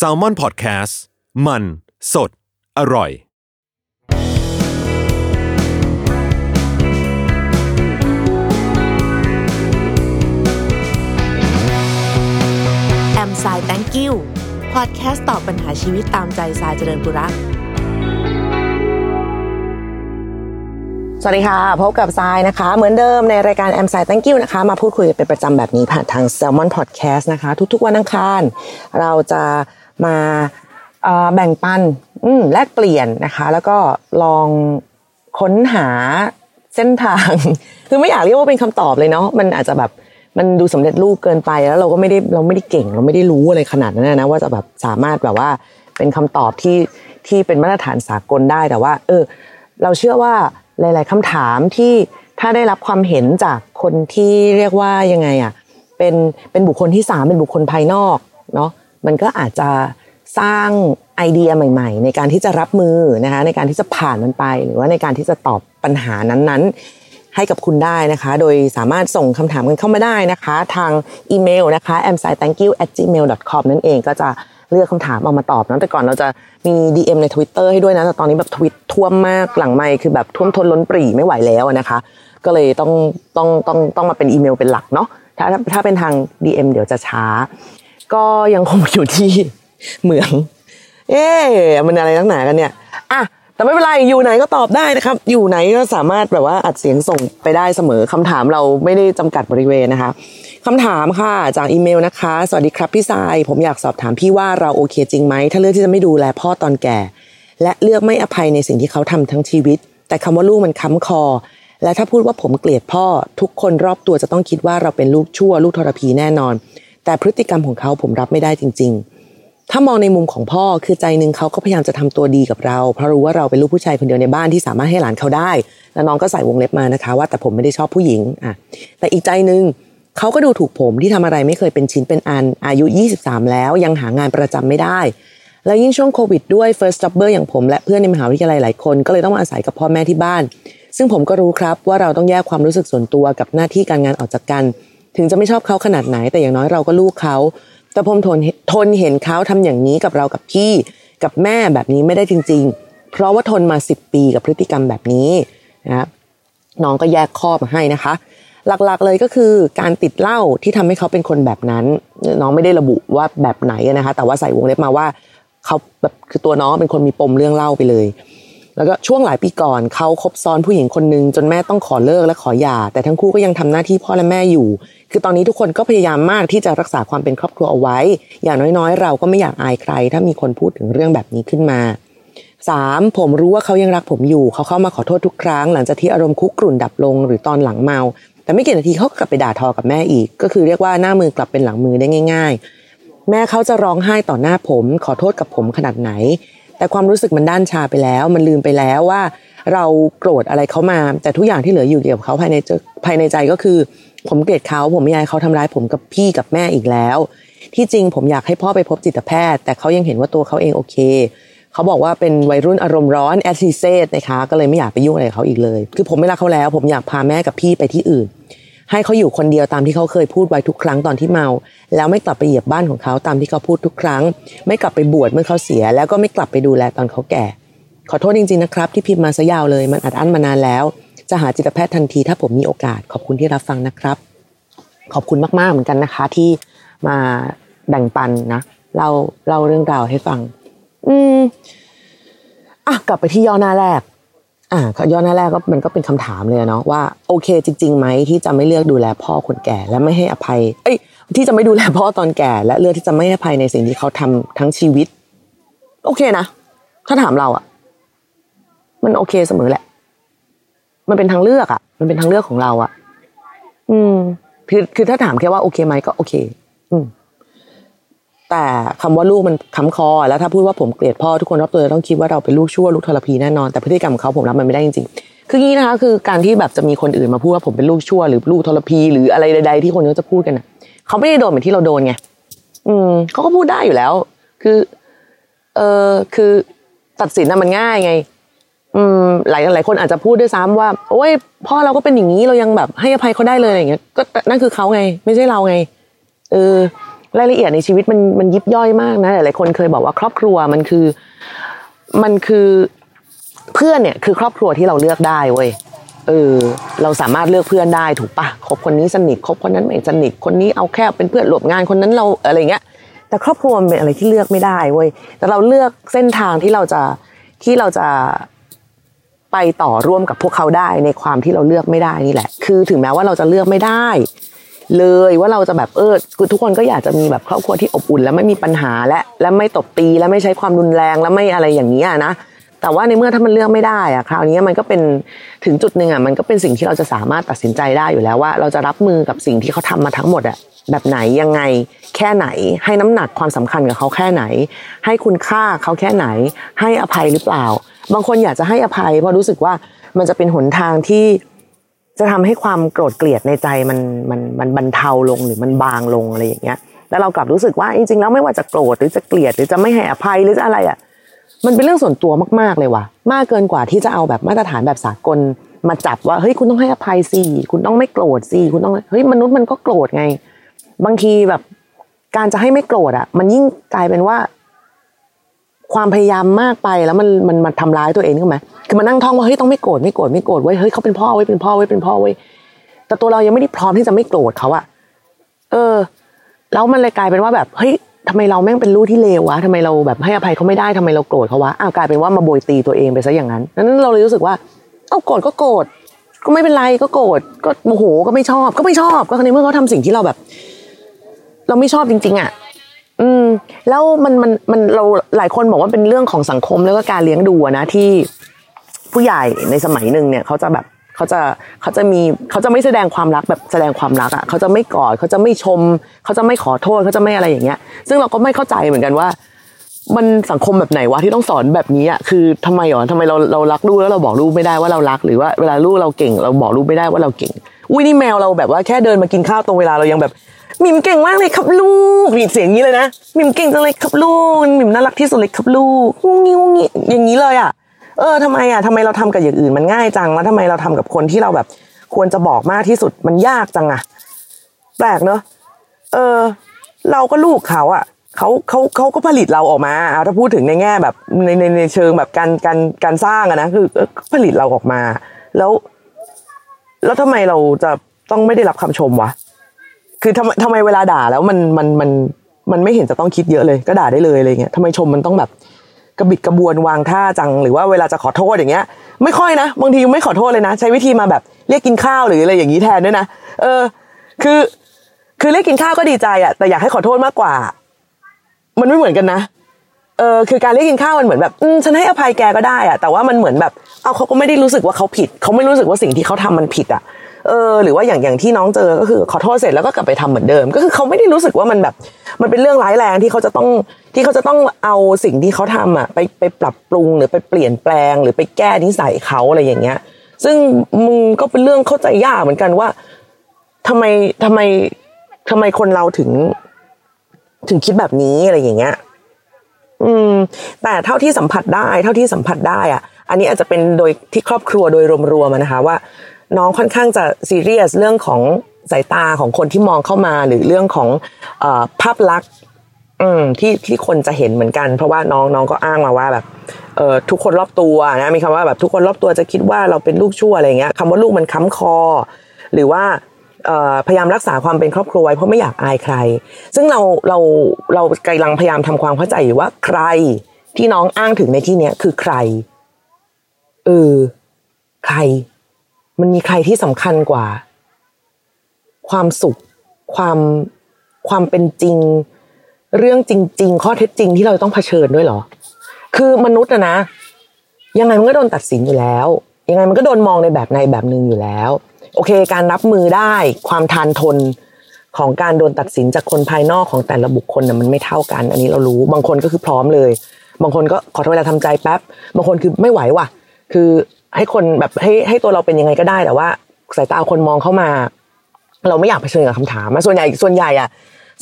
s a l ม o n PODCAST มัน สด อร่อย แอมไซแตงกิวพอดแคสต์ตอบปัญหาชีวิตตามใจสายเจริญบุรักส วัสดีค่ะ พบกับทรายนะคะ เหมือนเดิมในรายการ m s i Thank you นะคะ มาพูดคุยเป็นประจำแบบนี้ผ่านทาง Salmon Podcast นะคะ ทุกๆวันอังคาร เราจะมาแบ่งปันแลกเปลี่ยนนะคะ แล้วก็ลองค้นหาเส้นทาง คือไม่อยากเรียกว่าเป็นคำตอบเลยเนาะมันอาจจะแบบมันดูสำเร็จรูปเกินไปแล้วเราก็ไม่ได้เราไม่ได้เก่ง เราไม่ได้รู้อะไรขนาดนั้นนะว่าจะแบบสามารถแบบว่าเป็นคำตอบที่ที่เป็นมาตรฐานสากลได้แต่ว่า เออ เราเชื่อว่า หลาย ๆคำถามที่ถ้าได้รับความเห็นจากคนที่เรียกว่ายังไงอะเป็นเป็นบุคคลที่สามเป็นบุคคลภายนอกเนาะมันก็อาจจะสร้างไอเดียใหม่ ๆ ในการที่จะรับมือนะคะในการที่จะผ่านมันไป หรือว่าในการที่จะตอบปัญหานั้นๆ ให้กับคุณได้นะคะ โดยสามารถส่งคำถามกันเข้ามาได้นะคะ ทางอีเมลนะคะ a m s i t h a n k y o u gmail com นั่นเองก็จะ เลือกคำถามเอามาตอบนะแต่ก่อนเราจะมี DM ใน Twitter ให้ด้วยนะแต่ตอนนี้แบบทวิตท่วมมากหลังไม่คือแบบท่วมทนล้นปรีไม่ไหวแล้วนะคะ ก็เลยต้องต้องต้องต้องมาเป็นอีเมลเป็นหลักเนาะถ้าถ้าถ้าเป็นทาง DM เดี๋ยวจะช้า ก็ยังคงอยู่ที่เหมือง เอ๊ะมันอะไรตั้งหนากันเนี่ยอะ แต่ไม่เป็นไรอยู่ไหนก็ตอบได้นะครับ อยู่ไหนก็สามารถแบบว่าอัดเสียงส่งไปได้เสมอคำถามเราไม่ได้จำกัดบริเวณนะคะคำถามค่ะจากอีเมลนะคะ สวัสดีครับพี่ทรายผมอยากสอบถามพี่ว่าเราโอเคจริงไหมถ้าเลือกที่จะไม่ดูแลพ่อตอนแก่ และเลือกไม่อภัยในสิ่งที่เขาทำทั้งชีวิต แต่คำว่าลูกมันค้ำคอ และถ้าพูดว่าผมเกลียดพ่อ ทุกคนรอบตัวจะต้องคิดว่าเราเป็นลูกชั่ว ลูกทรพีแน่นอน แต่พฤติกรรมของเขาผมรับไม่ได้จริง ๆ ถ้ามองในมุมของพ่อคือใจหนึ่งเขาก็พยายามจะทำตัวดีกับเรา เพราะรู้ว่าเราเป็นลูกผู้ชายคนเดียวในบ้านที่สามารถให้หลานเขาได้ แล้วน้องก็ใส่วงเล็บมานะคะ ว่าแต่ผมไม่ได้ชอบผู้หญิงอะแต่อีกใจหนึ่งเขาก็ดูถูกผมที่ทำอะไรไม่เคยเป็นชิ้นเป็นอันอายุ 23 แล้วยังหางานประจำไม่ได้ แล้วยิ่งช่วงโควิดด้วย first jobber อย่างผมและเพื่อนในมหาวิทยาลัยหลายคนก็เลยต้องมาอาศัยกับพ่อแม่ที่บ้าน ซึ่งผมก็รู้ครับว่าเราต้องแยกความรู้สึกส่วนตัวกับหน้าที่การงานออกจากกัน ถึงจะไม่ชอบเขาขนาดไหนแต่อย่างน้อยเราก็ลูกเขา แต่ผมทนทนเห็นเขาทำอย่างนี้กับเรากับพี่กับแม่แบบนี้ไม่ได้จริง ๆ เพราะว่าทนมา 10 ปีกับพฤติกรรมแบบนี้นะน้องก็แยกข้อมาให้นะคะ หลักๆเลยก็คือการติดเหล้าที่ทำให้เขาเป็นคนแบบนั้น น้องไม่ได้ระบุว่าแบบไหนนะคะ แต่ว่าใส่วงเล็บมาว่าเขาแบบคือตัวน้องเป็นคนมีปมเรื่องเหล้าไปเลย แล้วก็ช่วงหลายปีก่อนเขาคบซ้อนผู้หญิงคนนึงจนแม่ต้องขอเลิกและขอหย่า แต่ทั้งคู่ก็ยังทำหน้าที่พ่อและแม่อยู่ คือตอนนี้ทุกคนก็พยายามมากที่จะรักษาความเป็นครอบครัวเอาไว้ อย่างน้อยๆ เราก็ไม่อยากอายใคร ถ้ามีคนพูดถึงเรื่องแบบนี้ขึ้นมาสามผมรู้ว่าเขายังรักผมอยู่ เขาเข้ามาขอโทษทุกครั้ง หลังจากที่อารมณ์คุกกรุ่นดับลง หรือตอนหลังเมา แต่ไม่กี่นาทีเขากลับไปด่าทอกับแม่อีก ก็คือเรียกว่าหน้ามือกลับเป็นหลังมือได้ง่าย ๆ แม่เขาจะร้องไห้ต่อหน้าผม ขอโทษกับผมขนาดไหน แต่ความรู้สึกมันด้านชาไปแล้ว มันลืมไปแล้วว่า เราโกรธอะไรเขามา แต่ทุกอย่างที่เหลืออยู่เกี่ยวกับเขาภายในใจภายในใจก็คือ ผมเกลียดเขาผมไม่อยากเขาทำร้ายผมกับพี่กับแม่อีกแล้ว ที่จริงผมอยากให้พ่อไปพบจิตแพทย์ แต่เขายังเห็นว่าตัวเขาเองโอเคเขาบอกว่าเป็นวัยรุ่นอารมณ์ร้อนแอซิเซตนะคะก็เลยไม่อยากไปยุ่งอะไรกับเขาอีกเลย คือผมไม่รักเขาแล้ว ผมอยากพาแม่กับพี่ไปที่อื่น ให้เขาอยู่คนเดียวตามที่เขาเคยพูดไว้ทุกครั้งตอนที่เมา แล้วไม่กลับไปเหยียบบ้านของเขาตามที่เขาพูดทุกครั้ง ไม่กลับไปบวชเมื่อเขาเสีย แล้วก็ไม่กลับไปดูแลตอนเขาแก่ ขอโทษจริงๆนะครับ ที่พิมพ์มาซะยาวเลยมันอัดอั้นมานานแล้ว จะหาจิตแพทย์ทันทีถ้าผมมีโอกาส ขอบคุณที่รับฟังนะครับ ขอบคุณมากๆเหมือนกันนะคะ ที่มาแบ่งปันนะเล่าเล่าเรื่องราวให้ฟัง อืมอะกลับไปที่ย่อหน้าแรก อ่าย่อหน้าแรกก็มันก็เป็นคำถามเลยเนาะว่าโอเคจริงๆไหมที่จะไม่เลือกดูแลพ่อคนแก่ และไม่ให้อภัย เอ้ย ที่จะไม่ดูแลพ่อตอนแก่ และเลือกที่จะไม่ให้อภัยในสิ่งที่เขาทำทั้งชีวิต โอเคนะถ้าถามเราอะมันโอเคเสมอแหละ มันเป็นทางเลือกอะมันเป็นทางเลือกของเราอะอืมคือคือถ้าถามแค่ว่าโอเคไหมก็โอเค อืม แต่คำว่าลูกมันค้ำคอ แล้วถ้าพูดว่าผมเกลียดพ่อทุกคนรอบตัวจะต้องคิดว่าเราเป็นลูกชั่วลูกทรพีแน่นอนแต่พฤติกรรมของเขาผมรับมันไม่ได้จริงๆคืองี้นะคะคือการที่แบบจะมีคนอื่นมาพูดว่าผมเป็นลูกชั่ว หรือลูกทรพี หรืออะไรใด ๆ ที่คนเขาจะพูดกันน่ะเขาไม่ได้โดนเหมือนที่เราโดนไงอืมเขาก็พูดได้อยู่แล้ว คือ เออคือตัดสินน่ะมันง่ายไง อืม หลายหลายคนอาจจะพูดด้วยซ้ำว่า โอ้ยพ่อเราก็เป็นอย่างนี้เรายังแบบให้อภัยเขาได้เลยอะไรอย่างเงี้ยก็นั่นคือเขาไง ไม่ใช่เราไง เออ รายละเอียดในชีวิตมันมันยิบย่อยมากนะหลายๆคนเคยบอกว่าครอบครัวมันคือมันคือเพื่อนเนี่ยคือครอบครัวที่เราเลือกได้เว้ยเออเราสามารถเลือกเพื่อนได้ถูกปะคบคนนี้สนิทคบคนนั้นไม่สนิทคนนี้เอาแค่เป็นเพื่อนร่วมงานคนนั้นเราอะไรเงี้ย แต่ครอบครัวมันเป็นอะไรที่เลือกไม่ได้เว้ยแต่เราเลือกเส้นทางที่เราจะที่เราจะไปต่อร่วมกับพวกเขาได้ในความที่เราเลือกไม่ได้นี่แหละ คือถึงแม้ว่าเราจะเลือกไม่ได้ เลยว่าเราจะแบบเออคือทุกคนก็อยากจะมีแบบครอบครัวที่อบอุ่น และไม่มีปัญหาและและไม่ตบตีและไม่ใช้ความรุนแรงและไม่อะไรอย่างนี้นะแต่ว่าในเมื่อถ้ามันเลือกไม่ได้อะคราวนี้มันก็เป็นถึงจุดหนึ่งอะมันก็เป็นสิ่งที่เราจะสามารถตัดสินใจได้อยู่แล้วว่า เราจะรับมือกับสิ่งที่เขาทำมาทั้งหมดอะแบบไหนยังไงแค่ไหน ให้น้ำหนักความสำคัญกับเขาแค่ไหน ให้คุณค่าเขาแค่ไหน ให้อภัยหรือเปล่า บางคนอยากจะให้อภัยเพราะรู้สึกว่ามันจะเป็นหนทางที่ จะทำให้ความโกรธเกลียดในใจมันมันมันบรรเทาลงหรือมันบางลงอะไรอย่างเงี้ย แล้วเรากลับรู้สึกว่าจริงๆแล้วไม่ว่าจะโกรธหรือจะเกลียดหรือจะไม่ให้อภัยหรือจะอะไรอะมันเป็นเรื่องส่วนตัวมากๆเลยว่ะ มากเกินกว่าที่จะเอาแบบมาตรฐานแบบสากลมาจับว่าเฮ้ยคุณต้องให้อภัยสิคุณต้องไม่โกรธสิคุณต้องเฮ้ยมนุษย์มันก็โกรธไง บางทีแบบ การจะให้ไม่โกรธอะ มันยิ่งกลายเป็นว่า ความพยายามมากไปแล้วมันมันมันทำร้ายตัวเองถูกไหมคือมันนั่งท่องว่าเฮ้ยต้องไม่โกรธไม่โกรธไม่โกรธเว้เฮ้ยเขาเป็นพ่อเว้เป็นพ่อเว้เป็นพ่อเว้แต่ตัวเรายังไม่ได้พร้อมที่จะไม่โกรธเขาอะเออ แล้วมันเลยกลายเป็นว่าแบบเฮ้ยทำไมเราแม่งเป็นลูกที่เลววะทำไมเราแบบให้อภัยเขาไม่ได้ทำไมเราโกรธเขาวะอ้าวกลายเป็นว่ามาโบยตีตัวเองไปซะอย่างนั้นนั้นเราเลยรู้สึกว่าเอาโกรธก็โกรธก็ไม่เป็นไรก็โกรธก็โมโหก็ไม่ชอบ ก็ไม่ชอบก็ในเมื่อเขาทำสิ่งที่เราแบบ เราไม่ชอบจริงๆอะ อืม แล้วมันมันมันเราหลายคนบอกว่าเป็นเรื่องของสังคมแล้วก็การเลี้ยงดูนะที่ผู้ใหญ่ในสมัยหนึ่งเนี่ยเขาจะแบบเขาจะเขาจะมีเขาจะไม่แสดงความรักแบบแสดงความรักอะเขาจะไม่กอดเขาจะไม่ชม เขาจะไม่ขอโทษเขาจะไม่อะไรอย่างเงี้ย ซึ่งเราก็ไม่เข้าใจเหมือนกันว่า มันสังคมแบบไหนวะที่ต้องสอนแบบนี้อะคือทำไมหรอทำไมเราเรารักลูกแล้วเราบอกลูกไม่ได้ว่าเรารักหรือว่าเวลาลูกเราเก่ง เราบอกลูกไม่ได้ว่าเราเก่ง อุ้ยนี่แมวเราแบบว่าแค่เดินมากินข้าวตรงเวลาเรายังแบบ มิมเก่งมากเลยครับลูกนี่เสียงนี้เลยนะมิมเก่งจังเลยครับลูกมิมน่ารักที่สุดเลยครับลูกงุ้งงี้งุ้งงี้อย่างนี้เลยอะเออทำไมอะทำไมเราทำกับอย่างอื่นมันง่ายจังแล้วทำไมเราทำกับคนที่เราแบบ ควรจะบอกมากที่สุดมันยากจังอะแปลกเนอะเออ เราก็ลูกเขาอะเขาเขาเขาก็ผลิตเราออกมาอะถ้าพูดถึงในแง่แบบในในในเชิงแบบการการการสร้างอะนะคือเออผลิตเราออกมา แล้ว แล้วทำไมเราจะต้องไม่ได้รับคำชมวะ คือทำไมทำไมเวลาด่าแล้วมันมันมันมันไม่เห็นจะต้องคิดเยอะเลย ก็ด่าได้เลยอะไรเงี้ยทำไมชมมันต้องแบบกระบิดกระบวนวางท่าจังหรือว่าเวลาจะขอโทษอย่างเงี้ย ไม่ค่อยนะบางทีไม่ขอโทษเลยนะ ใช้วิธีมาแบบเรียกกินข้าวหรืออะไรอย่างนี้แทนด้วยนะเออ คือ คือเรียกกินข้าวก็ดีใจอะแต่อยากให้ขอโทษมากกว่า มันไม่เหมือนกันนะเออคือการเรียกกินข้าวมันเหมือนแบบอืมฉันให้อภัยแกก็ได้อะแต่ว่ามันเหมือนแบบ เอาเขาก็ไม่ได้รู้สึกว่าเขาผิด เขาไม่รู้สึกว่าสิ่งที่เขาทำมันผิดอะ เออหรือว่าอย่างอย่างที่น้องเจอก็คือขอโทษเสร็จแล้วก็กลับไปทำเหมือนเดิม ก็คือเขาไม่ได้รู้สึกว่ามันแบบ มันเป็นเรื่องร้ายแรงที่เขาจะต้องที่เขาจะต้องเอาสิ่งที่เขาทำอะไปไปปรับปรุงหรือไปเปลี่ยนแปลง หรือไปแก้นิสัยเขาอะไรอย่างเงี้ย ซึ่งมึงก็เป็นเรื่องเข้าใจยากเหมือนกันว่าทำไมทำไมทำไมคนเราถึง ถึงคิดแบบนี้อะไรอย่างเงี้ยอืม แต่เท่าที่สัมผัสได้ เท่าที่สัมผัสได้อะ อันนี้อาจจะเป็นโดยที่ครอบครัวโดยรวมๆนะคะว่า น้องค่อนข้างจะซีเรียสเรื่องของสายตาของคนที่มองเข้ามาหรือเรื่องของอภาพลักษณ์ที่ที่คนจะเห็นเหมือนกัน เพราะว่าน้องน้องก็อ้างมาว่าแบบเอ่อทุกคนรอบตัวนะมีคำว่าแบบทุกคนรอบตัวจะคิดว่าเราเป็นลูกชั่วอะไรเงี้ยคำว่าลูกมันค้ำคอ หรือว่าพยายามรักษาความเป็นครอบครัวไว้เพราะไม่อยากอายใคร ซึ่งเราเราเรากำลังพยายามทำความเข้าใจอยู่ว่าใครที่น้องอ้างถึงในที่เนี้ยคือใครเออใคร มันมีใครที่สำคัญกว่า ความสุข ความความเป็นจริง เรื่องจริง ๆ ข้อเท็จจริงที่เราต้องเผชิญด้วยหรอ คือมนุษย์อะนะ ยังไงมันก็โดนตัดสินอยู่แล้ว ยังไงมันก็โดนมองในแบบในแบบหนึ่งอยู่แล้ว โอเค การรับมือได้ความทานทนของการโดนตัดสินจากคนภายนอกของแต่ละบุคคลน่ะมันไม่เท่ากัน อันนี้เรารู้บางคนก็คือพร้อมเลย บางคนก็ขอเวลาทำใจแป๊บบางคนคือไม่ไหวว่ะ คือ ให้คนแบบให้ให้ตัวเราเป็นยังไงก็ได้ แต่ว่าสายตาคนมองเข้ามา เราไม่อยากเผชิญกับคำถามส่วนใหญ่ส่วนใหญ่อะ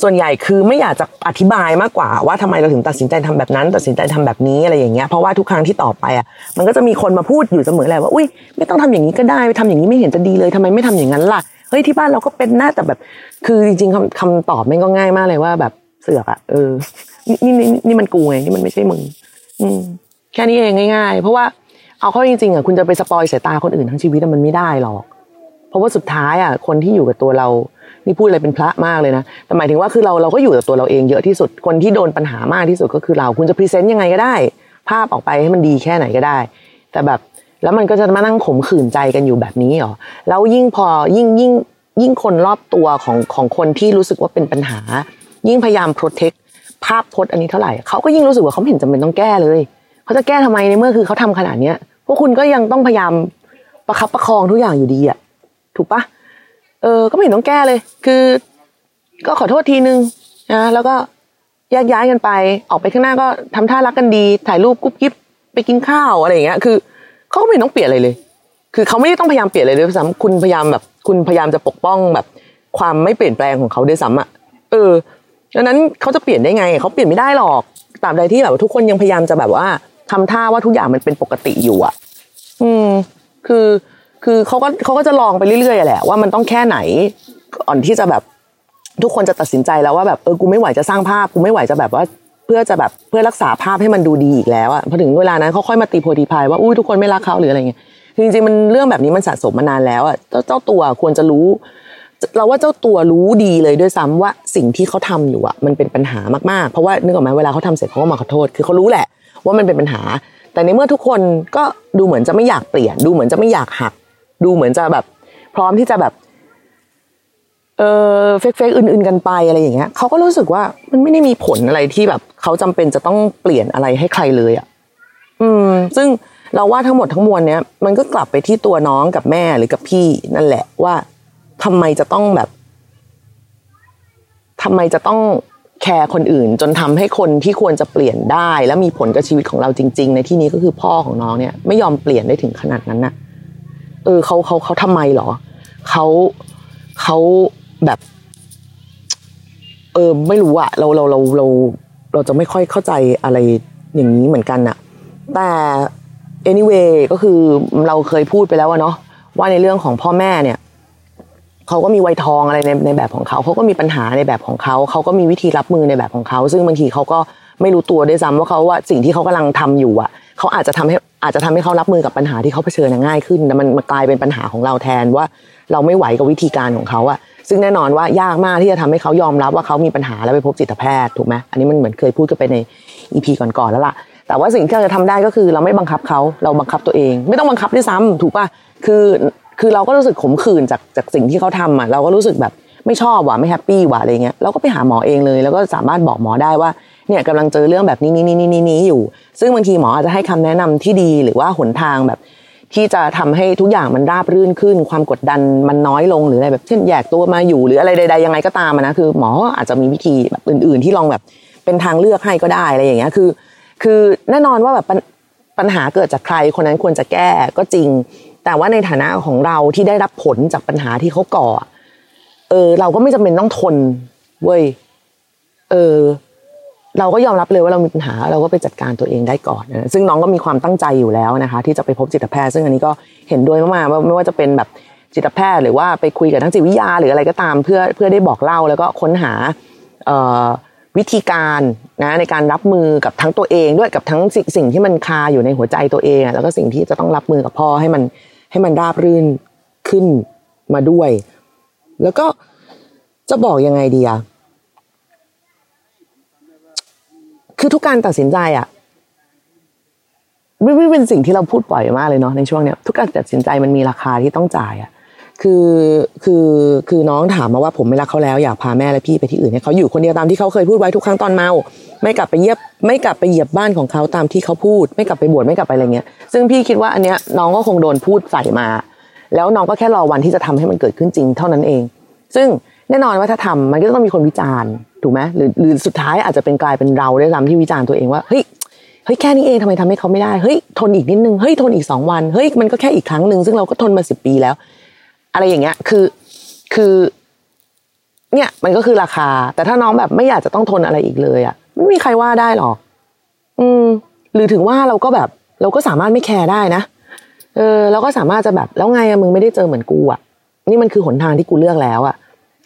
ส่วนใหญ่คือไม่อยากจะอธิบายมากกว่าว่าทำไมเราถึงตัดสินใจทำแบบนั้น ตัดสินใจทำแบบนี้อะไรอย่างเงี้ยเพราะว่าทุกครั้งที่ต่อไปอะมันก็จะมีคนมาพูดอยู่เสมอแหละว่าอุ้ยไม่ต้องทำอย่างนี้ก็ได้ทำอย่างนี้ไม่เห็นจะดีเลยทำไมไม่ทำอย่างนั้นล่ะเฮ้ยที่บ้านเราก็เป็นหน้าแต่แบบ คือจริงๆคำคำตอบแม่งก็ง่ายมากเลยว่าแบบเสือกอะเออนี่นี่นี่นี่มันกูไงนี่มันไม่ใช่มึง อืมแค่นี้เองง่าย ๆ เพราะว่า เอาเข้าจริงๆอะคุณจะไปสปอยสายตาคนอื่นทั้งชีวิตมันไม่ได้หรอก เพราะว่าสุดท้ายอะคนที่อยู่กับตัวเรา นี่พูดอะไรเป็นพระมากเลยนะ แต่หมายถึงว่าคือเราเราก็อยู่กับตัวเราเองเยอะที่สุด คนที่โดนปัญหามากที่สุดก็คือเรา คุณจะพรีเซนต์ยังไงก็ได้ ภาพออกไปให้มันดีแค่ไหนก็ได้ แต่แบบแล้วมันก็จะมานั่งขมขื่นใจกันอยู่แบบนี้หรอ แล้วยิ่งพอยิ่งยิ่งยิ่งคนรอบตัวของของคนที่รู้สึกว่าเป็นปัญหา ยิ่งพยายามโปรเทคภาพพจน์อันนี้เท่าไหร่เขาก็ยิ่งรู้สึกว่าเขาเห็นจำเป็นต้องแก้เลย เขาจะแก้ทำไมในเมื่อคือเขาทำขนาดเนี้ยพวกคุณก็ยังต้องพยายามประคับประคองทุกอย่างอยู่ดีอะถูกปะเออ ก็ไม่เห็นต้องแก้เลย คือ ก็ขอโทษทีนึงนะแล้วก็แยกย้ายกันไป ออกไปข้างหน้าก็ทำท่ารักกันดี ถ่ายรูปกุ๊บกิ๊บไปกินข้าวอะไรอย่างเงี้ย คือเขาก็ไม่เห็นต้องเปลี่ยนอะไรเลย คือเขาไม่ได้ต้องพยายามเปลี่ยนอะไรเลยซ้ำคุณพยายามแบบ คุณพยายามจะปกป้องแบบ ความไม่เปลี่ยนแปลงของเขาด้วยซ้ำอะเออดังนั้นเขาจะเปลี่ยนได้ไงเขาเปลี่ยนไม่ได้หรอกตาบใดที่แบบทุกคนยังพยายามจะแบบว่า ทำท่าว่าทุกอย่างมันเป็นปกติอยู่อะ อืม คือ คือเขาก็เขาก็จะลองไปเรื่อยๆแหละว่ามันต้องแค่ไหนก่อนที่จะแบบทุกคนจะตัดสินใจแล้วว่าแบบเออกูไม่ไหวจะสร้างภาพกูไม่ไหวจะแบบว่าเพื่อจะแบบเพื่อรักษาภาพให้มันดูดีอีกแล้วอะพอถึงเวลานั้นเขาค่อยมาตีโพดีพายว่าอุ้ยทุกคนไม่รักเขาหรืออะไรเงี้ยจริงๆมันเรื่องแบบนี้มันสะสมมานานแล้วอะเจ้าเจ้าตัวควรจะรู้ เราว่าเจ้าตัวรู้ดีเลยด้วยซ้ำว่าสิ่งที่เขาทำอยู่อะมันเป็นปัญหามากๆ เพราะว่านึกออกไหมเวลาเขาทำเสร็จเขาก็มาขอโทษ คือเขารู้แหละ ว่ามันเป็นปัญหา แต่ในเมื่อทุกคนก็ดูเหมือนจะไม่อยากเปลี่ยน ดูเหมือนจะไม่อยากหัก ดูเหมือนจะแบบ พร้อมที่จะแบบ เออเฟกเฟกอื่น ๆ กันไปอะไรอย่างเงี้ยเขาก็รู้สึกว่ามันไม่ได้มีผลอะไรที่แบบเขาจำเป็นจะต้องเปลี่ยนอะไรให้ใครเลยอะ่ะ อืม ซึ่งเราว่าทั้งหมดทั้งมวลเนี้ยมันก็กลับไปที่ตัวน้องกับแม่หรือกับพี่นั่นแหละว่าทำไมจะต้องแบบทำไมจะต้อง แคร์คนอื่น จนทำให้คนที่ควรจะเปลี่ยนได้ และมีผลกับชีวิตของเราจริง ๆ ในที่นี้ก็คือพ่อของน้องเนี่ยไม่ยอมเปลี่ยนได้ถึงขนาดนั้นนะเออเขาเขาเขาทำไมหรอเขาเขาแบบ เออไม่รู้อะเราเราเราเราเราจะไม่ค่อยเข้าใจอะไรอย่างนี้เหมือนกันอะแต่ anyway ก็คือเราเคยพูดไปแล้วอะเนาะว่าในเรื่องของพ่อแม่เนี่ย เขาก็มีวัยทองอะไรในในแบบของเขาเขาก็มีปัญหาในแบบของเขาเขาก็มีวิธีรับมือในแบบของเขา ซึ่งบางทีเขาก็ไม่รู้ตัวด้วยซ้ำว่าเขาว่าสิ่งที่เขากำลังทำอยู่อะเขาอาจจะทำให้อาจจะทำให้เขารับมือกับปัญหาที่เขาเผชิญง่ายขึ้นแต่มันมากลายเป็นปัญหาของเราแทนว่าเราไม่ไหวกับวิธีการของเขาอะซึ่งแน่นอนว่ายากมากที่จะทำให้เขายอมรับว่าเขามีปัญหาแล้วไปพบจิตแพทย์ถูกไหมอันนี้มันเหมือนเคยพูดกันไปในอีพีก่อนๆแล้วล่ะแต่ว่าสิ่งที่เราจะทำได้ก็คือเราไม่บังคับเขาเราบังคับตัวเอง ไม่ต้องบังคับด้วยซ้ำถูกป่ะคือ คือเราก็รู้สึกขมขื่นจากจากสิ่งที่เขาทำอะเราก็รู้สึกแบบไม่ชอบว่ะไม่แฮปปี้ว่ะอะไรเงี้ยเราก็ไปหาหมอเองเลย แล้วก็สามารถบอกหมอได้ว่าเนี่ยกำลังเจอเรื่องแบบนี้นี้นี้นี้นี้อยู่ ซึ่งบางทีหมออาจจะให้คำแนะนำที่ดีหรือว่าหนทางแบบ ที่จะทำให้ทุกอย่างมันราบรื่นขึ้น ความกดดันมันน้อยลงหรืออะไรแบบเช่นแยกตัวมาอยู่หรืออะไรใดๆยังไงก็ตามนะคือหมออาจจะมีวิธีแบบอื่น ๆ ที่ลองแบบเป็นทางเลือกให้ก็ได้อะไรอย่างเงี้ยคือ คือแน่นอนว่าแบบปัญหาเกิดจากใครคนนั้นควรจะแก้ก็จริง แต่ว่าในฐานะของเราที่ได้รับผลจากปัญหาที่เขาก่อ เออ เราก็ไม่จำเป็นต้องทนเว้ย เออ เราก็ยอมรับเลยว่าเรามีปัญหา เราก็ไปจัดการตัวเองได้ก่อนนะซึ่งน้องก็มีความตั้งใจอยู่แล้วนะคะ ที่จะไปพบจิตแพทย์ ซึ่งอันนี้ก็เห็นด้วยมากๆว่าไม่ว่าจะเป็นแบบจิตแพทย์ หรือว่าไปคุยกับทั้งจิตวิทยาหรืออะไรก็ตามเพื่อเพื่อได้บอกเล่าแล้วก็ค้นหาวิธีการนะในการรับมือกับทั้งตัวเองด้วยกับทั้งสิ่งที่มันคาอยู่ในหัวใจตัวเองแล้วก็สิ่งที่จะต้องรับมือกับพ่อให้มัน ให้มันราบรื่นขึ้นมาด้วย แล้วก็จะบอกยังไงดีอะคือทุกการตัดสินใจอะไม่เป็นสิ่งที่เราพูดบ่อยมากเลยเนาะในช่วงเนี้ยทุกการตัดสินใจมันมีราคาที่ต้องจ่ายอะ คือคือคือน้องถามมาว่าผมไม่รักเขาแล้วอยากพาแม่และพี่ไปที่อื่นให้เขาอยู่คนเดียวตามที่เขาเคยพูดไว้ทุกครั้งตอนเมา ไม่กลับไปเยียบไม่กลับไปเหยียบบ้านของเขาตามที่เขาพูด ไม่กลับไปบวชไม่กลับไปอะไรเงี้ยซึ่งพี่คิดว่าอันเนี้ยน้องก็คงโดนพูดใส่มา แล้วน้องก็แค่รอวันที่จะทำให้มันเกิดขึ้นจริงเท่านั้นเอง ซึ่งแน่นอนว่าถ้าทำมันก็ต้องมีคนวิจารณ์ถูกไหมหรือหรือสุดท้ายอาจจะเป็นกลายเป็นเราด้วยซ้ำที่วิจารณ์ตัวเองว่าเฮ้ยเฮ้ยแค่นี้เองทำไมทำให้เขาไม่ได้เฮ้ยทนอีกนิดนึงเฮ้ยทนอีกสองวันเฮ้ยมันก็แค่อีกครั้งหนึ่งซึ่งเราก็ทนมาสิบปีแล้ว อะไรอย่างเงี้ยคือคือ เนี่ยมันก็คือราคา แต่ถ้าน้องแบบไม่อยากจะต้องทนอะไรอีกเลยอะไม่มีใครว่าได้หรอกอืม หรือถึงว่าเราก็แบบ เราก็สามารถไม่แคร์ได้นะเออเราก็สามารถจะแบบแล้วไงอะมึงไม่ได้เจอเหมือนกูอะ นี่มันคือหนทางที่กูเลือกแล้วอะ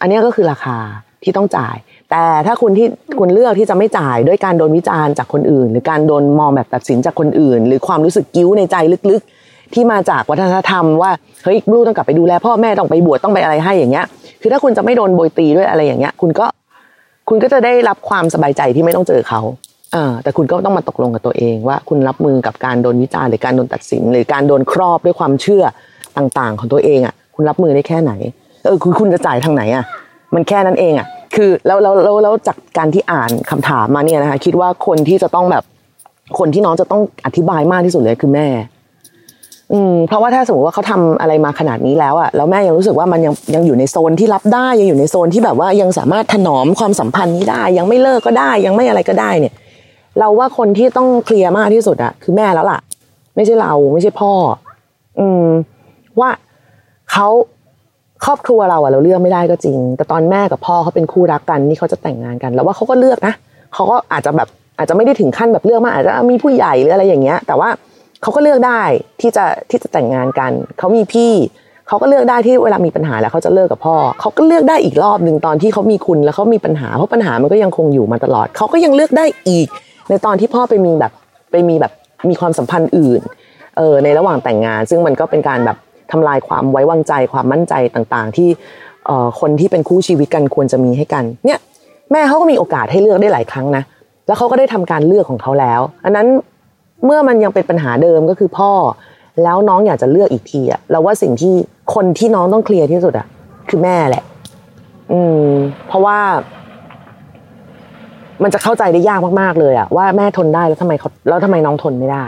อันนี้ก็คือราคาที่ต้องจ่าย แต่ถ้าคุณที่คุณเลือกที่จะไม่จ่ายด้วยการโดนวิจารณ์จากคนอื่น หรือการโดนมองแบบตัดสินจากคนอื่น หรือความรู้สึกกิ้วในใจลึกๆ ที่มาจากวัฒนธรรมว่าเฮ้ยลูกต้องกลับไปดูแลพ่อแม่ต้องไปบวชต้องไปอะไรให้อย่างเงี้ย คือถ้าคุณจะไม่โดนโบยตีด้วยอะไรอย่างเงี้ย คุณก็คุณก็จะได้รับความสบายใจที่ไม่ต้องเจอเขาอแต่คุณก็ต้องมาตกลงกับตัวเองว่าคุณรับมือกับการโดนวิจารณ์หรือการโดนตัดสิน หรือการโดนครอบด้วยความเชื่อต่างๆ ของตัวเองอะ คุณรับมือได้แค่ไหนเออคุณคุณจะจ่ายทางไหนอะ มันแค่นั้นเองอะ คือแล้วแล้วแล้วแล้วจากการที่อ่านคำถามมาเนี่ยนะคะคิดว่าคนที่จะต้องแบบคนที่น้องจะต้องอธิบายมากที่สุดเลยคือแม่ อืมเพราะว่าถ้าสมมติว่าเขาทำอะไรมาขนาดนี้แล้วอะแล้วแม่ยังรู้สึกว่ามันยังยังอยู่ในโซนที่รับได้ยังอยู่ในโซนที่แบบว่ายังสามารถถนอมความสัมพันธ์นี้ได้ ยังไม่เลิกก็ได้ ยังไม่อะไรก็ได้เนี่ย เราว่าคนที่ต้องเคลียร์มากที่สุดอะคือแม่แล้วล่ะ ไม่ใช่เราไม่ใช่พ่อ อืม ว่าเขาครอบครัวเราอะเราเลือกไม่ได้ก็จริง แต่ตอนแม่กับพ่อเขาเป็นคู่รักกันนี่เขาจะแต่งงานกัน แล้วว่าเขาก็เลือกนะเขาก็อาจจะแบบอาจจะไม่ได้ถึงขั้นแบบเลือกมาอาจจะมีผู้ใหญ่หรืออะไรอย่างเงี้ย แต่ว่า เขาก็เลือกได้ที่จะที่จะแต่งงานกัน เขามีพี่เขาก็เลือกได้ที่เวลามีปัญหาแล้วเขาจะเลิกกับพ่อ เขาก็เลือกได้อีกรอบหนึ่งตอนที่เขามีคุณแล้วเขามีปัญหาเพราะปัญหามันก็ยังคงอยู่มาตลอด เขาก็ยังเลือกได้อีก ในตอนที่พ่อไปมีแบบไปมีแบบมีความสัมพันธ์อื่นเออในระหว่างแต่งงาน ซึ่งมันก็เป็นการแบบทำลายความไว้วางใจความมั่นใจต่างๆ ที่เอ่อคนที่เป็นคู่ชีวิตกันควรจะมีให้กัน เนี่ยแม่เขาก็มีโอกาสให้เลือกได้หลายครั้งนะแล้วเขาก็ได้ทำการเลือกของเขาแล้ว อันนั้น เมื่อมันยังเป็นปัญหาเดิมก็คือพ่อ แล้วน้องอยากจะเลือกอีกทีอะเราว่าสิ่งที่คนที่น้องต้องเคลียร์ที่สุดอะคือแม่แหละ อืม เพราะว่า มันจะเข้าใจได้ยากมากๆเลยอะว่าแม่ทนได้แล้วทำไมเขาแล้วทำไมน้องทนไม่ได้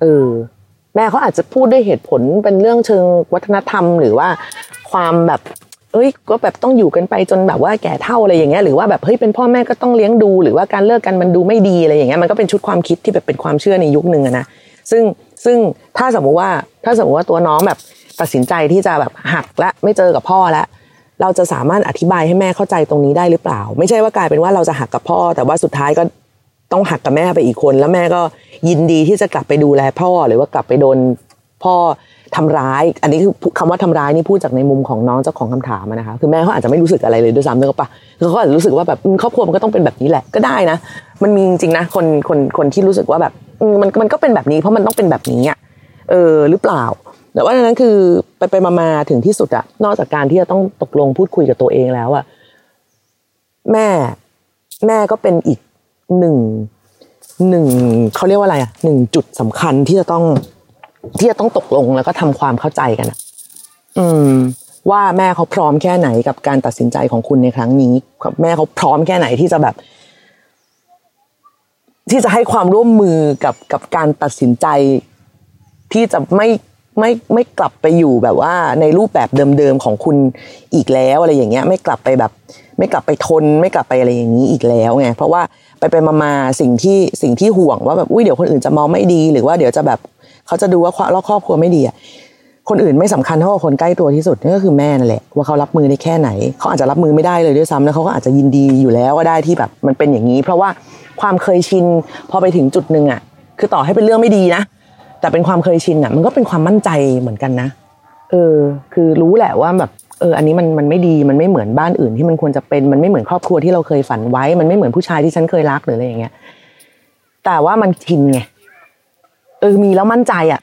เออแม่เขาอาจจะพูดด้วยเหตุผลเป็นเรื่องเชิงวัฒนธรรม หรือว่าความแบบ เอ้ยก็แบบต้องอยู่กันไปจนแบบว่าแก่เท่าอะไรอย่างเงี้ยหรือว่าแบบเฮ้ยเป็นพ่อแม่ก็ต้องเลี้ยงดู หรือว่าการเลิกกันมันดูไม่ดีอะไรอย่างเงี้ยมันก็เป็นชุดความคิดที่แบบเป็นความเชื่อในยุคหนึ่งนะซึ่งซึ่งถ้าสมมุติว่าถ้าสมมติว่าตัวน้องแบบตัดสินใจที่จะแบบหักและไม่เจอกับพ่อแล้วเราจะสามารถอธิบายให้แม่เข้าใจตรงนี้ได้หรือเปล่า ไม่ใช่ว่ากลายเป็นว่าเราจะหักกับพ่อ แต่ว่าสุดท้ายก็ต้องหักกับแม่ไปอีกคน แล้วแม่ก็ยินดีที่จะกลับไปดูแลพ่อหรือว่ากลับไปโดนพ่อ ทำร้าย อันนี้คือคำว่าทำร้ายนี่พูดจากในมุมของน้องเจ้าของคำถามนะคะคือแม่เขาอาจจะไม่รู้สึกอะไรเลยด้วยซ้ำนึกออกปะคือเขาอาจจะรู้สึกว่าแบบครอบครัวมันก็ต้องเป็นแบบนี้แหละก็ได้นะ มันมีจริงนะคนคนคนที่รู้สึกว่าแบบมันมันก็เป็นแบบนี้เพราะมันต้องเป็นแบบนี้อะเออหรือเปล่าแต่ว่านั้นคือไปไปมาถึงที่สุดอะนอกจากการที่จะต้องตกลงพูดคุยกับตัวเองแล้วอะแม่ แม่ก็เป็นอีกหนึ่งหนึ่งเขาเรียกว่าอะไรอะหนึ่งจุดสำคัญที่จะต้อง ที่จะต้องตกลงแล้วก็ทำความเข้าใจกันอะอืม ว่าแม่เขาพร้อมแค่ไหนกับการตัดสินใจของคุณในครั้งนี้แม่เขาพร้อมแค่ไหนที่จะแบบ ที่จะให้ความร่วมมือกับกับการตัดสินใจ ที่จะไม่ไม่ไม่กลับไปอยู่แบบว่า ในรูปแบบเดิมๆของคุณอีกแล้วอะไรอย่างเงี้ย ไม่กลับไปแบบ ไม่กลับไปทน ไม่กลับไปอะไรอย่างนี้อีกแล้วไงเพราะว่าไปไปมาๆสิ่งที่สิ่งที่ห่วงว่าแบบอุ้ยเดี๋ยวคนอื่นจะมองไม่ดี หรือว่าเดี๋ยวจะแบบ เขาจะดูว่าเราครอบครัวไม่ดีอะคนอื่นไม่สำคัญเท่ากับคนใกล้ตัวที่สุดนั่นก็คือแม่นั่นแหละว่าเขารับมือได้แค่ไหน เขาอาจจะรับมือไม่ได้เลยด้วยซ้ำแล้วเขาก็อาจจะยินดีอยู่แล้วก็ได้ที่แบบมันเป็นอย่างนี้ เพราะว่าความเคยชินพอไปถึงจุดหนึ่งอะ คือต่อให้เป็นเรื่องไม่ดีนะแต่เป็นความเคยชินอะ มันก็เป็นความมั่นใจเหมือนกันนะ เออ คือรู้แหละว่าแบบเอออันนี้มันมันไม่ดีมันไม่เหมือนบ้านอื่นที่มันควรจะเป็นมันไม่เหมือนครอบครัวที่เราเคยฝันไว้ มันไม่เหมือนผู้ชายที่ฉันเคยรักหรืออะไรอย่างเงี้ยแต่ว่ามันชินไง เออมีแล้วมั่นใจอะ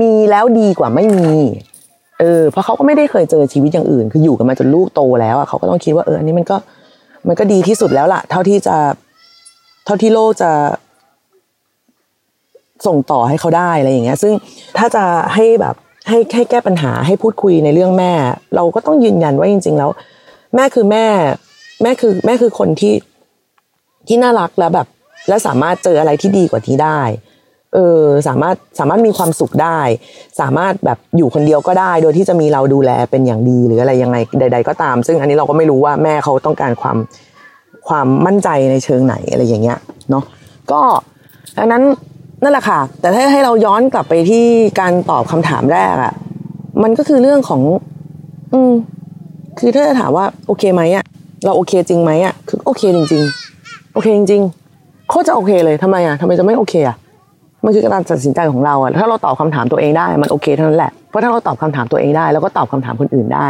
มีแล้วดีกว่าไม่มี เออ เพราะเขาก็ไม่ได้เคยเจอชีวิตอย่างอื่น คืออยู่กันมาจนลูกโตแล้วอะเขาก็ต้องคิดว่าเอออันนี้มันก็ มันก็ดีที่สุดแล้วล่ะ เท่าที่จะ เท่าที่โลกจะส่งต่อให้เขาได้อะไรอย่างเงี้ย ซึ่งถ้าจะให้แบบให้ให้แก้ปัญหาให้พูดคุยในเรื่องแม่ เราก็ต้องยืนยันว่าจริง ๆ แล้ว แม่คือแม่ แม่คือแม่คือคนที่ที่น่ารักแล้วแบบ และสามารถเจออะไรที่ดีกว่านี้ได้ เออสามารถสามารถมีความสุขได้ สามารถแบบอยู่คนเดียวก็ได้ โดยที่จะมีเราดูแลเป็นอย่างดีหรืออะไรยังไงใด ๆ ก็ตาม ซึ่งอันนี้เราก็ไม่รู้ว่าแม่เขาต้องการความความมั่นใจในเชิงไหนอะไรอย่างเงี้ยเนาะก็ดังนั้นนั่นแหละค่ะ แต่ถ้าให้เราย้อนกลับไปที่การตอบคำถามแรกอะมันก็คือเรื่องของ อืม คือถ้าจะถามว่าโอเคไหมอะเราโอเคจริงไหมอะคือโอเคจริง ๆ โอเคจริงๆโคตรจะโอเคเลยทำไมอะทำไมจะไม่โอเคอะ มันคือการตัดสินใจของเราอะถ้าเราตอบคำถามตัวเองได้มันโอเคเท่านั้นแหละเพราะถ้าเราตอบคำถามตัวเองได้ แล้วก็ตอบคำถามคนอื่นได้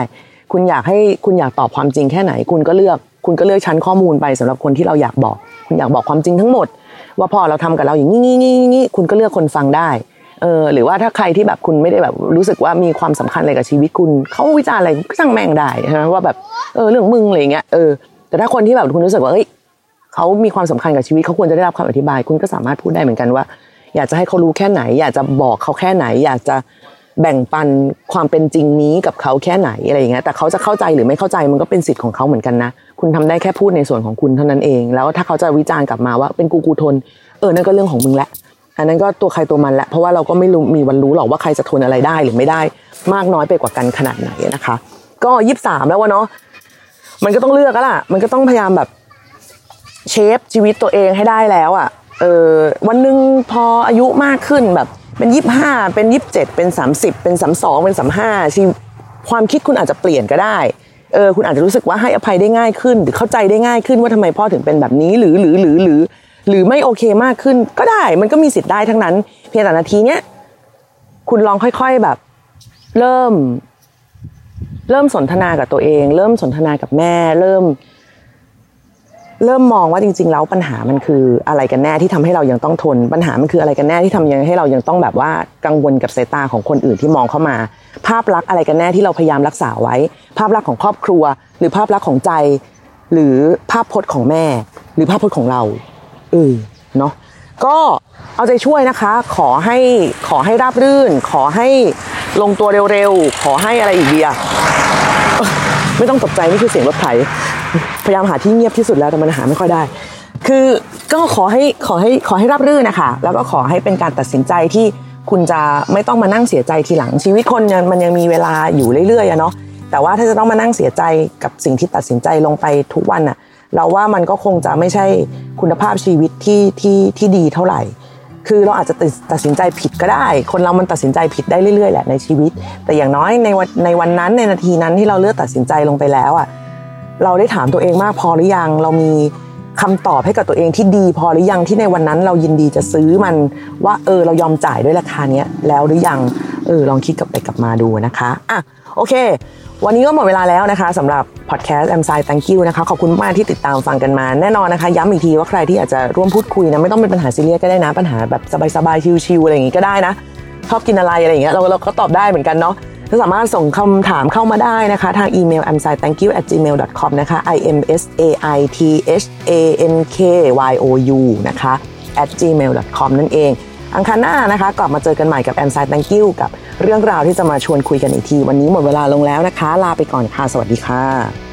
คุณอยากให้คุณอยากตอบความจริงแค่ไหน คุณก็เลือก คุณก็เลือกชั้นข้อมูลไปสำหรับคนที่เราอยากบอก คุณอยากบอกความจริงทั้งหมด ว่าพ่อเราทำกับเราอย่างนี้นี้นี้นี้คุณก็เลือกคนฟังได้เออหรือว่าถ้าใครที่แบบคุณไม่ได้แบบรู้สึกว่ามีความสำคัญอะไรกับชีวิตคุณเขาวิจารณ์อะไรก็ช่างแม่งได้ใช่ไหมว่าแบบเออเรื่องมึงอะไรเงี้ยเออแต่ถ้าคนที่แบบคุณรู้สึกว่าเอ้ยเขามีความสำคัญกับชีวิตเขาควรจะได้รับคำอธิบาย คุณก็สามารถพูดได้เหมือนกันว่า อยากจะให้เขารู้แค่ไหน อยากจะบอกเขาแค่ไหน อยากจะแบ่งปันความเป็นจริงนี้กับเขาแค่ไหนอะไรอย่างเงี้ยแต่เขาจะเข้าใจหรือไม่เข้าใจมันก็เป็นสิทธิ์ของเขาเหมือนกันนะ คุณทำได้แค่พูดในส่วนของคุณเท่านั้นเอง แล้วถ้าเขาจะวิจารณ์กลับมาว่าเป็นกูกูทน เออนั่นก็เรื่องของมึงแหละอันนั้นก็ตัวใครตัวมันแหละเพราะว่าเราก็ไม่รู้มีวันรู้หรอกว่าใครจะทนอะไรได้หรือไม่ได้ มากน้อยไปกว่ากันขนาดไหนนะคะ ก็ยี่สิบสามแล้ววะเนาะมันก็ต้องเลือกแล้วล่ะ มันก็ต้องพยายามแบบเชฟชีวิตตัวเองให้ได้แล้วอะ เออวันหนึ่งพออายุมากขึ้นแบบเป็นยี่ห้าเป็นยี่สิบเจ็ดเป็นสามสิบเป็นสามสองเป็นสามห้าชีความคิดคุณอาจจะเปลี่ยนก็ได้เออคุณอาจจะรู้สึกว่าให้อภัยได้ง่ายขึ้น หรือเข้าใจได้ง่ายขึ้นว่าทำไมพ่อถึงเป็นแบบนี้หรือหรือหรือหรือหรือไม่โอเคมากขึ้นก็ได้มันก็มีสิทธิ์ได้ทั้งนั้น เพียงแต่นาทีเนี้ยคุณลองค่อย ๆแบบ เริ่ม เริ่มสนทนากับตัวเอง เริ่มสนทนากับแม่ เริ่ม เริ่มมองว่าจริง ๆ แล้วปัญหามันคืออะไรกันแน่ที่ทำให้เรายังต้องทน ปัญหามันคืออะไรกันแน่ที่ทำยังให้เรายังต้องแบบว่ากังวลกับสายตาของคนอื่นที่มองเข้ามา ภาพลักษณ์อะไรกันแน่ที่เราพยายามรักษาไว้ ภาพลักษณ์ของครอบครัว หรือภาพลักษณ์ของใจ หรือภาพพจน์ของแม่ หรือภาพพจน์ของเราเออเนาะก็เอาใจช่วยนะคะ ขอให้ขอให้ราบรื่น ขอให้ลงตัวเร็วๆขอให้อะไรอีกเดียไม่ต้องตกใจนี่คือเสียงรถไถ พยายามหาที่เงียบที่สุดแล้วแต่มันหาไม่ค่อยได้ คือก็ขอให้ขอให้ขอให้รับรื่นนะคะ แล้วก็ขอให้เป็นการตัดสินใจที่คุณจะไม่ต้องมานั่งเสียใจทีหลังชีวิตคนมันยังมีเวลาอยู่เรื่อยๆอะเนาะแต่ว่าถ้าจะต้องมานั่งเสียใจกับสิ่งที่ตัดสินใจลงไปทุกวันอะเราว่ามันก็คงจะไม่ใช่คุณภาพชีวิตที่ที่ที่ดีเท่าไหร่ คือเราอาจจะตัดสินใจผิดก็ได้ คนเรามันตัดสินใจผิดได้เรื่อยๆแหละในชีวิต แต่อย่างน้อยในวันในวันนั้นในนาทีนั้นที่เราเลือกตัดสินใจลงไปแล้วอะ เราได้ถามตัวเองมากพอหรือยัง เรามีคำตอบให้กับตัวเองที่ดีพอหรือยังที่ในวันนั้นเรายินดีจะซื้อมันว่าเออเรายอมจ่ายด้วยราคาเนี้ยแล้วหรือยังเออลองคิดกลับไปกลับมาดูนะคะอะโอเค วันนี้ก็หมดเวลาแล้วนะคะสำหรับพอดแคสต์แอมไซ thank you นะคะขอบคุณมากที่ติดตามฟังกันมา แน่นอนนะคะ ย้ำอีกทีว่าใครที่อยากจะร่วมพูดคุยนะไม่ต้องเป็นปัญหาซีเรียสก็ได้นะ ปัญหาแบบสบายๆชิวๆอะไรอย่างงี้ก็ได้นะชอบกินอะไรอะไรอย่างเงี้ยเราเราก็ตอบได้เหมือนกันเนาะ ก็สามารถส่งคำถามเข้ามาได้นะคะ ทางอีเมล a m s i t h a n k y o u at gmail com นะคะ i m s a i t h a n k y o u นะคะ at gmail com นั่นเอง อังคารหน้านะคะ กลับมาเจอกันใหม่กับแอมไซ thank you กับเรื่องราวที่จะมาชวนคุยกันอีกที วันนี้หมดเวลาลงแล้วนะคะ ลาไปก่อนค่ะ สวัสดีค่ะ